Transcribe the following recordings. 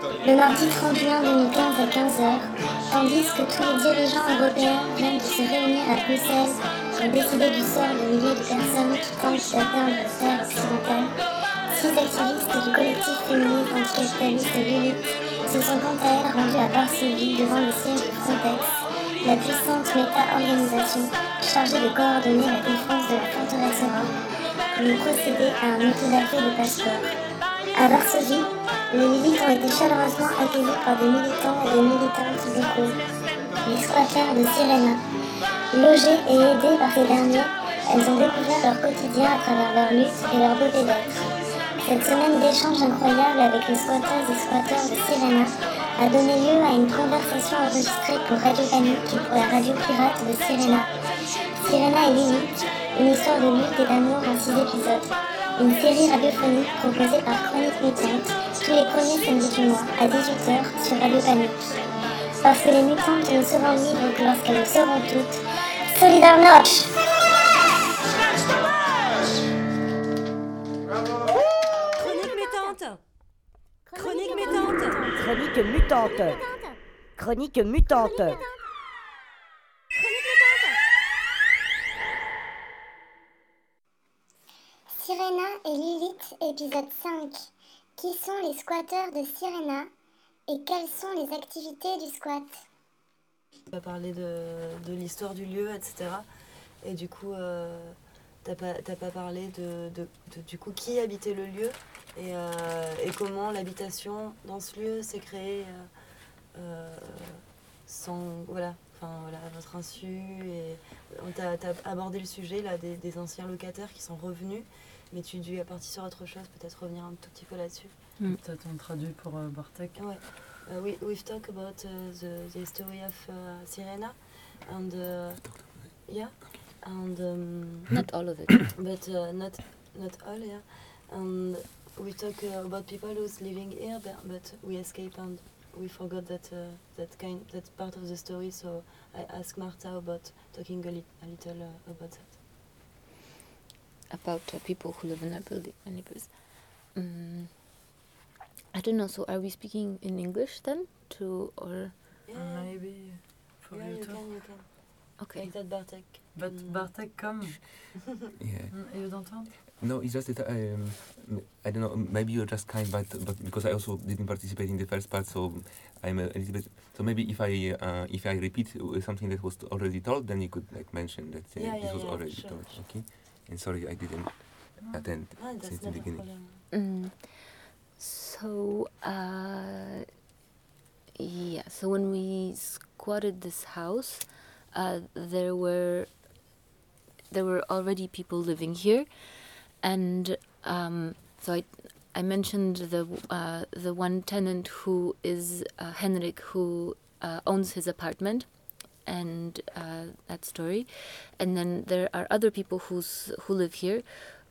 Le mardi 31 2015 à 15h, tandis que tous les dirigeants européens viennent de se réunir à Bruxelles pour décider du sort de milliers de personnes qui tentent d'atteindre la terre occidentale, six activistes du collectif féministe anticapitaliste Lilith se sont quant à elles rendus à Varsovie devant le siège de Frontex, la puissante méta-organisation chargée de coordonner la défense de la forteresse Europe, pour procéder à un autodafé de passeport. À Varsovie, les Lilith ont été chaleureusement accueillis par des militants et des militantes locaux, les squatters de Sirena. Logées et aidées par ces derniers, elles ont découvert leur quotidien à travers leur lutte et leur beauté d'être. Cette semaine d'échanges incroyables avec les squatters et squatteurs de Sirena a donné lieu à une conversation enregistrée pour Radio Panique et pour la radio pirate de Sirena. Sirena et Lilith, une histoire de lutte et d'amour en six épisodes. Une série radiophonique proposée par Chronique Mutante tous les premiers samedis du mois à 18h sur Radio Panique. Parce que les mutantes ne seront libres que lorsqu'elles le seront toutes. Solidar Notch Chronique mutante Chronique mutante Chronique mutante. Chronique mutante. Sirena et Lilith, épisode 5. Qui sont les squatteurs de Sirena et quelles sont les activités du squat? Tu as parlé de, l'histoire du lieu, etc. Et du coup, euh, t'as pas, parlé de, du coup qui habitait le lieu et, euh, comment l'habitation dans ce lieu s'est créée euh, euh, sans voilà, enfin voilà, à votre insu et on t'a, abordé le sujet là des anciens locataires qui sont revenus, mais tu dû partir sur autre chose, peut-être revenir un tout petit peu là-dessus. Peut-être on traduit pour euh, Bartek? Ouais. Uh, we, we've talked about uh, the, the history of uh, Sirena and uh, yeah and um, Not all of it. but uh, not not all yeah and we talk uh, about people who's living here but, but we escape and we forgot that uh, that kind that part of the story so I asked Marta about talking a, li- a little uh, about that About uh, people who live in that building, my neighbors. Mm, I don't know. So, are we speaking in English then, to or yeah, Maybe for yeah you you too. can you can okay? like that Bartek But Mm. Bartek, come. Yeah. Mm, You don't want? No, it's just that um, m- I don't know. Maybe you're just kind, but but because I also didn't participate in the first part, so I'm a, little bit. So maybe if I uh, if I repeat uh, something that was already told, then you could like mention that uh, Yeah, this yeah, was yeah, already sure, told. sure. Okay. And sorry, I didn't attend since the beginning. Mm, so, uh, yeah. So when we squatted this house, uh, there were there were already people living here, and um, so I I mentioned the uh, the one tenant who is uh, Henrik who uh, owns his apartment. And uh, that story, and then there are other people who's who live here.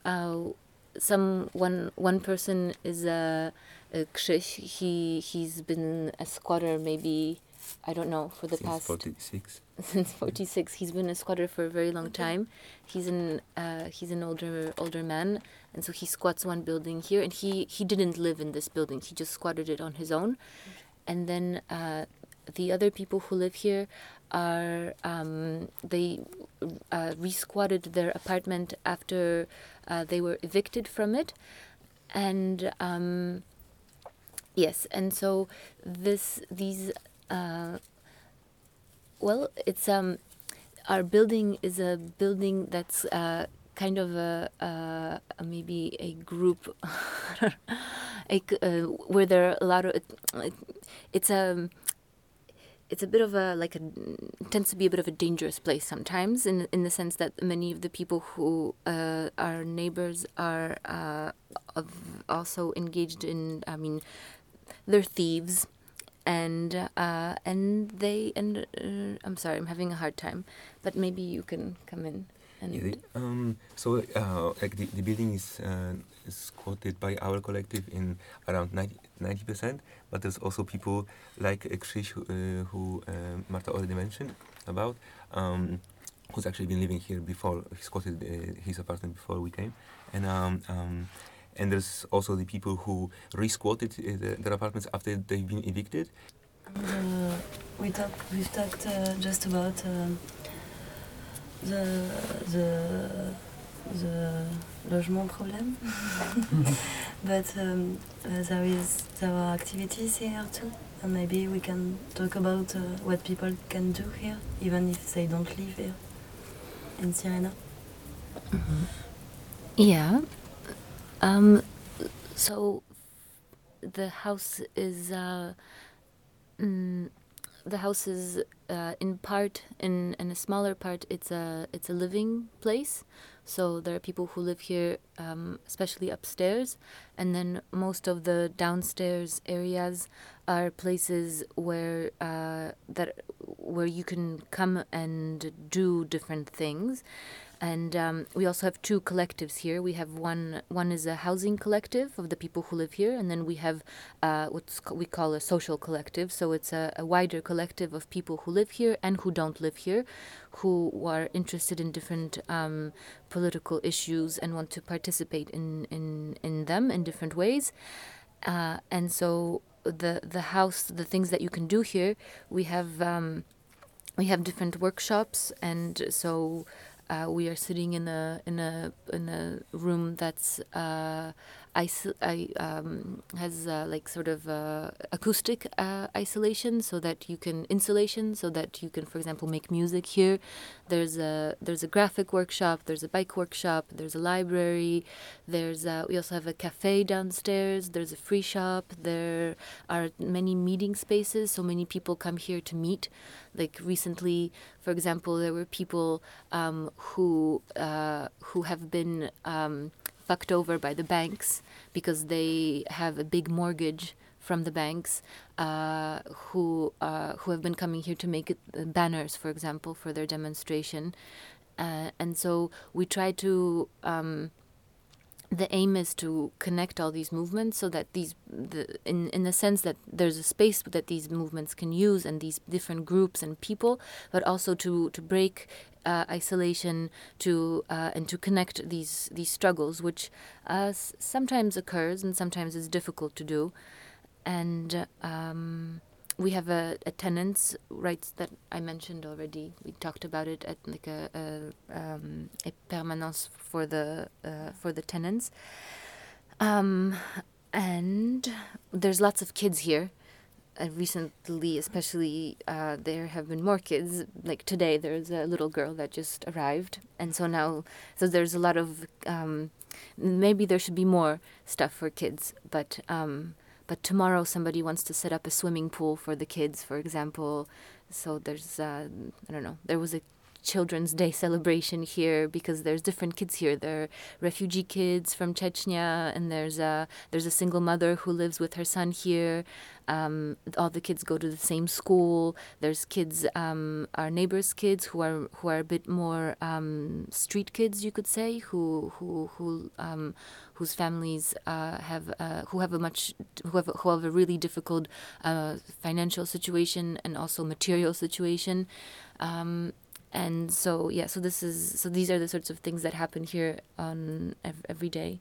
Uh, some one one person is a, a Krzyś. He he's been a squatter maybe I don't know for the Since past 46. since 46 he's been a squatter for a very long time. He's an uh, he's an older older man. And so he squats one building here. And he he didn't live in this building. He just squatted it on his own. And then uh, the other people who live here are um, they uh, re-squatted their apartment after uh, they were evicted from it. And um, yes and so this these uh, well, it's um, our building is a building that's uh, kind of a, a maybe a group, a, uh, where there are a lot of it, it's a it's a bit of a like a tends to be a bit of a dangerous place sometimes in in the sense that many of the people who uh, are neighbors are uh, of also engaged in I mean they're thieves and uh, and they and uh, I'm sorry I'm having a hard time but maybe you can come in and Yeah, the- um, so uh, like the, the building is uh, is quoted by our collective in around 90 percent, but there's also people like uh, Krzyś, who, uh, who uh, Marta already mentioned about, um, who's actually been living here before. He squatted uh, his apartment before we came, and um, um, and there's also the people who re-squatted uh, the, their apartments after they've been evicted. Uh, we talk, we've talked uh, just about um, the the the logement problem, but um, uh, there is there are activities here too, and maybe we can talk about uh, what people can do here, even if they don't live here in Syrena. Yeah. Um, so the house is uh, mm, the house is uh, in part in in a smaller part it's a it's a living place. So there are people who live here, um, especially upstairs, and then most of the downstairs areas are places where uh, that where you can come and do different things and um, we also have two collectives here. We have one one is a housing collective of the people who live here, and then we have uh, what we call a social collective. So it's a, a, wider collective of people who live here and who don't live here, who are interested in different um, political issues and want to participate in in in them in different ways. Uh, and so the the house, the things that you can do here, we have. Um, we have different workshops, and so uh, we are sitting in a in a in a room that's uh, iso- I, um, has uh, like sort of uh, acoustic uh, isolation, so that you can insulation, so that you can, for example, make music here. There's a there's a graphic workshop, there's a bike workshop, there's a library, there's a, we also have a cafe downstairs. There's a free shop. There are many meeting spaces, so many people come here to meet. Like recently, for example, there were people um, who uh, who have been um, fucked over by the banks because they have a big mortgage from the banks uh, who uh, who have been coming here to make it, uh, banners, for example, for their demonstration, uh, and so we try to. Um, the aim is to connect all these movements so that these the, in in the sense that there's a space that these movements can use and these different groups and people but also to to break uh, isolation to uh, and to connect these these struggles which uh, sometimes occurs and sometimes is difficult to do and um, we have a, a tenants rights that I mentioned already. We talked about it at like a a, um, a permanence for the uh, for the tenants, um, and there's lots of kids here. Uh, recently, especially, uh, there have been more kids. Like today, there's a little girl that just arrived, and so now, so there's a lot of. Um, maybe there should be more stuff for kids, but um, but tomorrow somebody wants to set up a swimming pool for the kids, for example. So there's, uh, I don't know, there was a Children's Day celebration here because there's different kids here. There are refugee kids from Chechnya, and there's a there's a single mother who lives with her son here. Um, all the kids go to the same school. There's kids, um, our neighbors' kids who are who are a bit more um, street kids, you could say, who who who um, whose families uh, have uh, who have a much who have, who have a really difficult uh, financial situation and also material situation. Um, and so yeah, so this is so these are the sorts of things that happen here on ev- every day.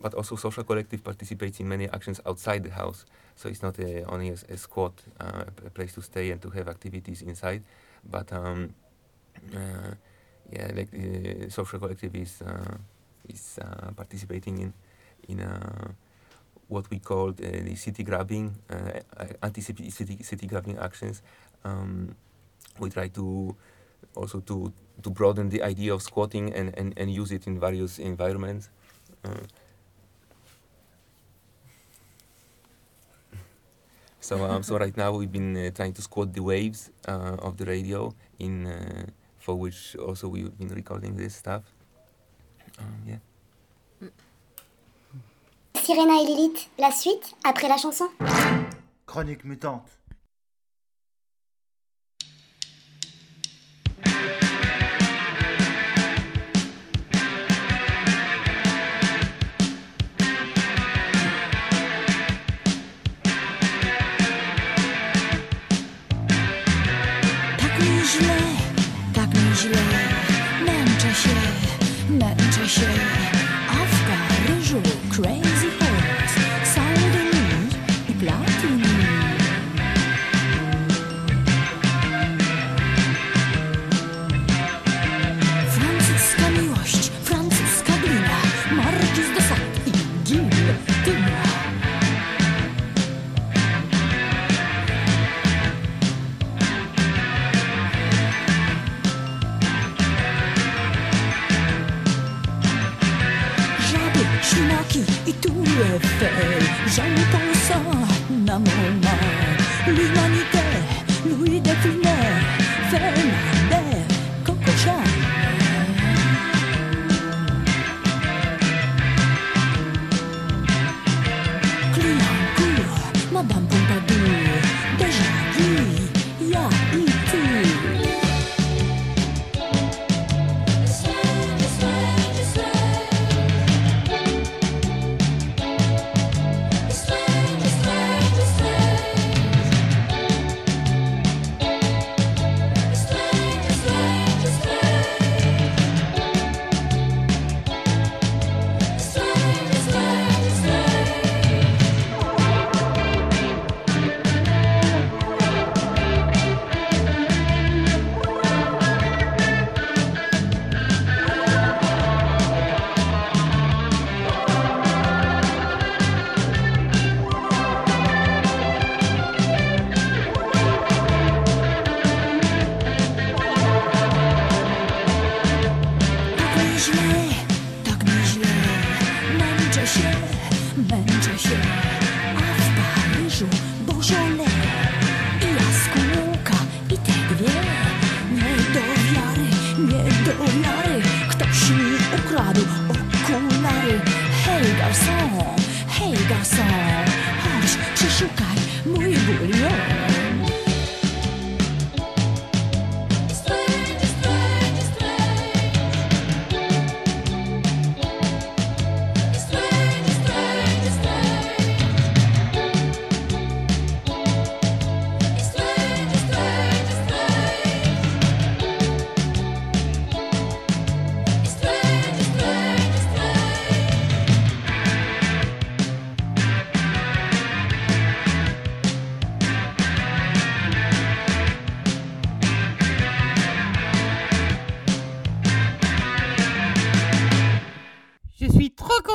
But also, social collective participates in many actions outside the house. So it's not a, only a, a squat, uh, a place to stay and to have activities inside, but um, uh, yeah, like the social collective is uh, is uh, participating in in uh, what we call the city grabbing, uh, anti city city grabbing actions. Um, we try to also to to broaden the idea of squatting and, and, and use it in various environments. Uh, so um, so right now we've been uh, trying to squat the waves uh, of the radio in uh, for which also we've been recording this stuff. Um, yeah. Syrena et Lilith, la suite après la chanson Chronique mutante.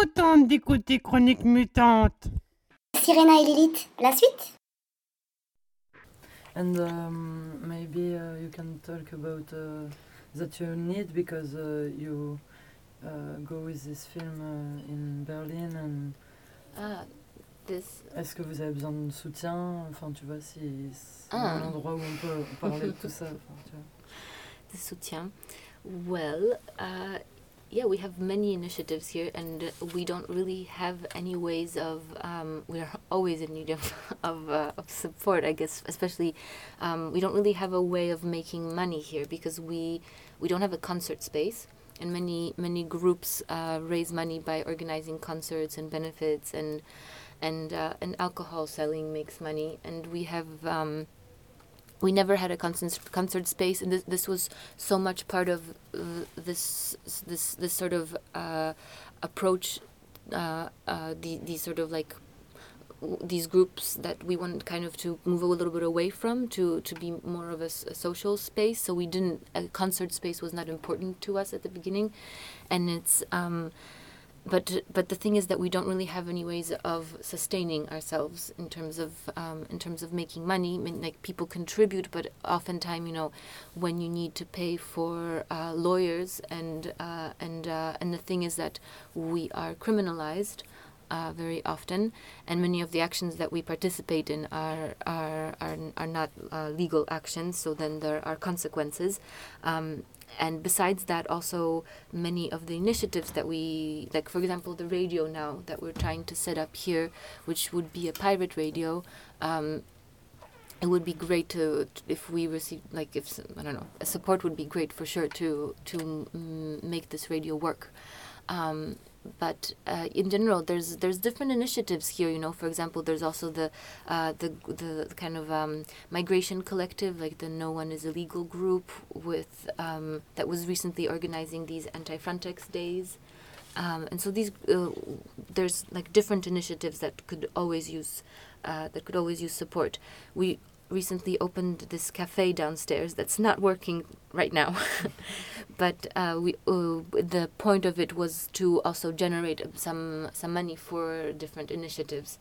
Contente d'écouter Chronique Mutante. Sirena et Lilith, la suite? And um, maybe uh, you can talk about uh, that you need because uh, you uh, go with this film uh, in Berlin and Ah, this. est-ce que vous avez besoin de soutien? Enfin, tu vois, si c'est Ah. un endroit où on peut parler de tout ça. enfin, tu vois. the soutien. Well, uh, yeah, we have many initiatives here, and we don't really have any ways of. Um, we are always in need of of, uh, of support, I guess. Especially, um, we don't really have a way of making money here because we we don't have a concert space, and many many groups uh, raise money by organizing concerts and benefits and and uh, and alcohol selling makes money, and we have. Um, we never had a concert concert space, and this this was so much part of uh, this this this sort of uh, approach, uh, uh, the these sort of like these groups that we wanted kind of to move a little bit away from to to be more of a social space. So we didn't a concert space was not important to us at the beginning, and it's. Um, but but the thing is that we don't really have any ways of sustaining ourselves in terms of um, in terms of making money. I mean, like people contribute, but oftentimes you know when you need to pay for uh, lawyers and uh, and uh, and the thing is that we are criminalized. Uh, very often, and many of the actions that we participate in are are are, are not uh, legal actions. So then there are consequences, um, and besides that, also many of the initiatives that we like, for example, the radio now that we're trying to set up here, which would be a pirate radio. Um, it would be great to if we receive like if I don't know support would be great for sure to to mm, make this radio work. Um, but uh, in general, there's there's different initiatives here. You know, for example, there's also the uh, the the kind of um, migration collective, like the No One Is Illegal group, with um, that was recently organizing these anti-Frontex days. um, and so these uh, there's like different initiatives that could always use uh, that could always use support. We recently opened this cafe downstairs that's not working right now, but uh, we uh, the point of it was to also generate some some money for different initiatives,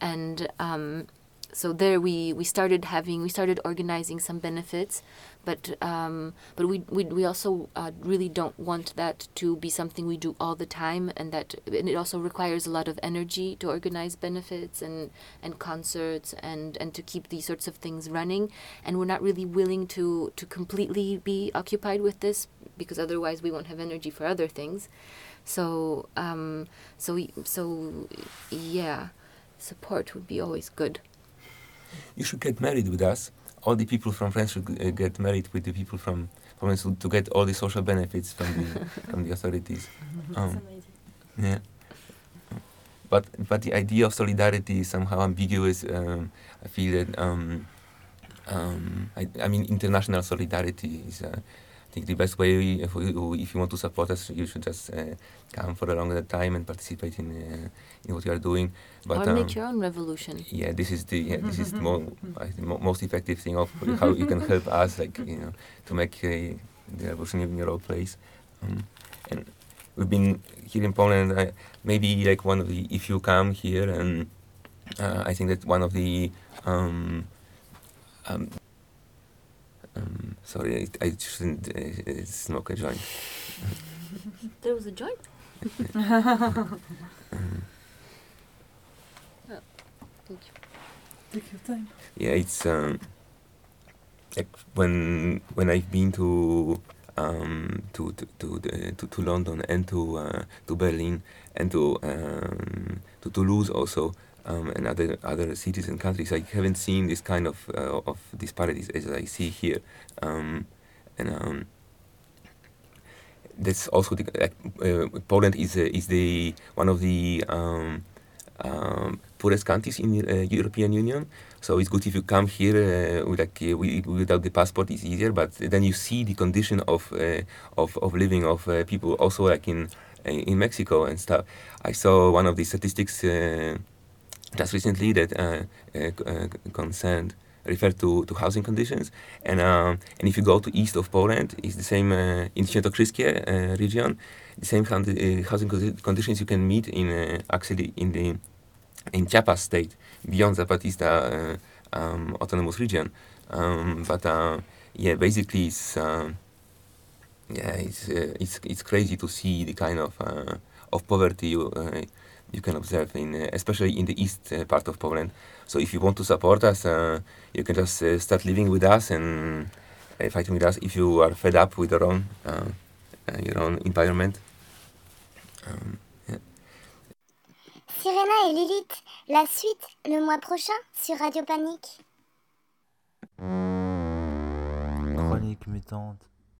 and um, so there we, we started having we started organizing some benefits, but um, but we, we we also uh, really don't want that to be something we do all the time, and that and it also requires a lot of energy to organize benefits and and concerts and and to keep these sorts of things running, and we're not really willing to to completely be occupied with this because otherwise we won't have energy for other things. So um, so so yeah, support would be always good. You should get married with us. All the people from France should uh, get married with the people from us to, get all the social benefits from the from the authorities. Um, yeah. But but the idea of solidarity is somehow ambiguous. Um, I feel that um, um, I, I mean international solidarity is. Uh, think the best way, if, you- if you want to support us, you should just uh, come for a longer time and participate in uh, in what you are doing. But or um, make your own revolution. yeah, this is the yeah, this is the mo- I think mo- most effective thing of how you can help us, like you know, to make uh, the revolution in your own place. Um, and we've been here in Poland. Uh, maybe like one of the if you come here, and uh, I think that one of the um, um, sorry, I, I shouldn't uh, smoke a joint. There was a joint. Um, Thank you. Take your time. yeah, it's um, like when when I've been to um, to to to, the, to to London and to uh, to Berlin and to um, to Toulouse also um, and other other cities and countries, I haven't seen this kind of uh, of disparities as I see here, um, and. Um, that's also the, uh, Poland is uh, is the one of the um, um, poorest countries in the uh, European Union. So it's good if you come here uh, with like uh, wi- without the passport, it's easier. But then you see the condition of uh, of, of living of people also like in in Mexico and stuff. I saw one of the statistics just recently that uh, uh, uh, concerned referred to, to housing conditions. And um, and if you go to east of Poland it's the same uh, in Świętokrzyskie uh, region the same housing condi- conditions you can meet in uh, actually in the in Chiapas state beyond Zapatista um, autonomous region. Um, but yeah basically it's yeah it's it's it's crazy to see the kind of of poverty you you can observe in uh, especially in the east uh, part of Poland. So if you want to support us, uh, you can just uh, start living with us and uh, fighting with us. If you are fed up with your own uh, uh, your own environment. Um, yeah. Sirena et Lilith, la suite le mois prochain sur Radio Panique. Chronique mutante.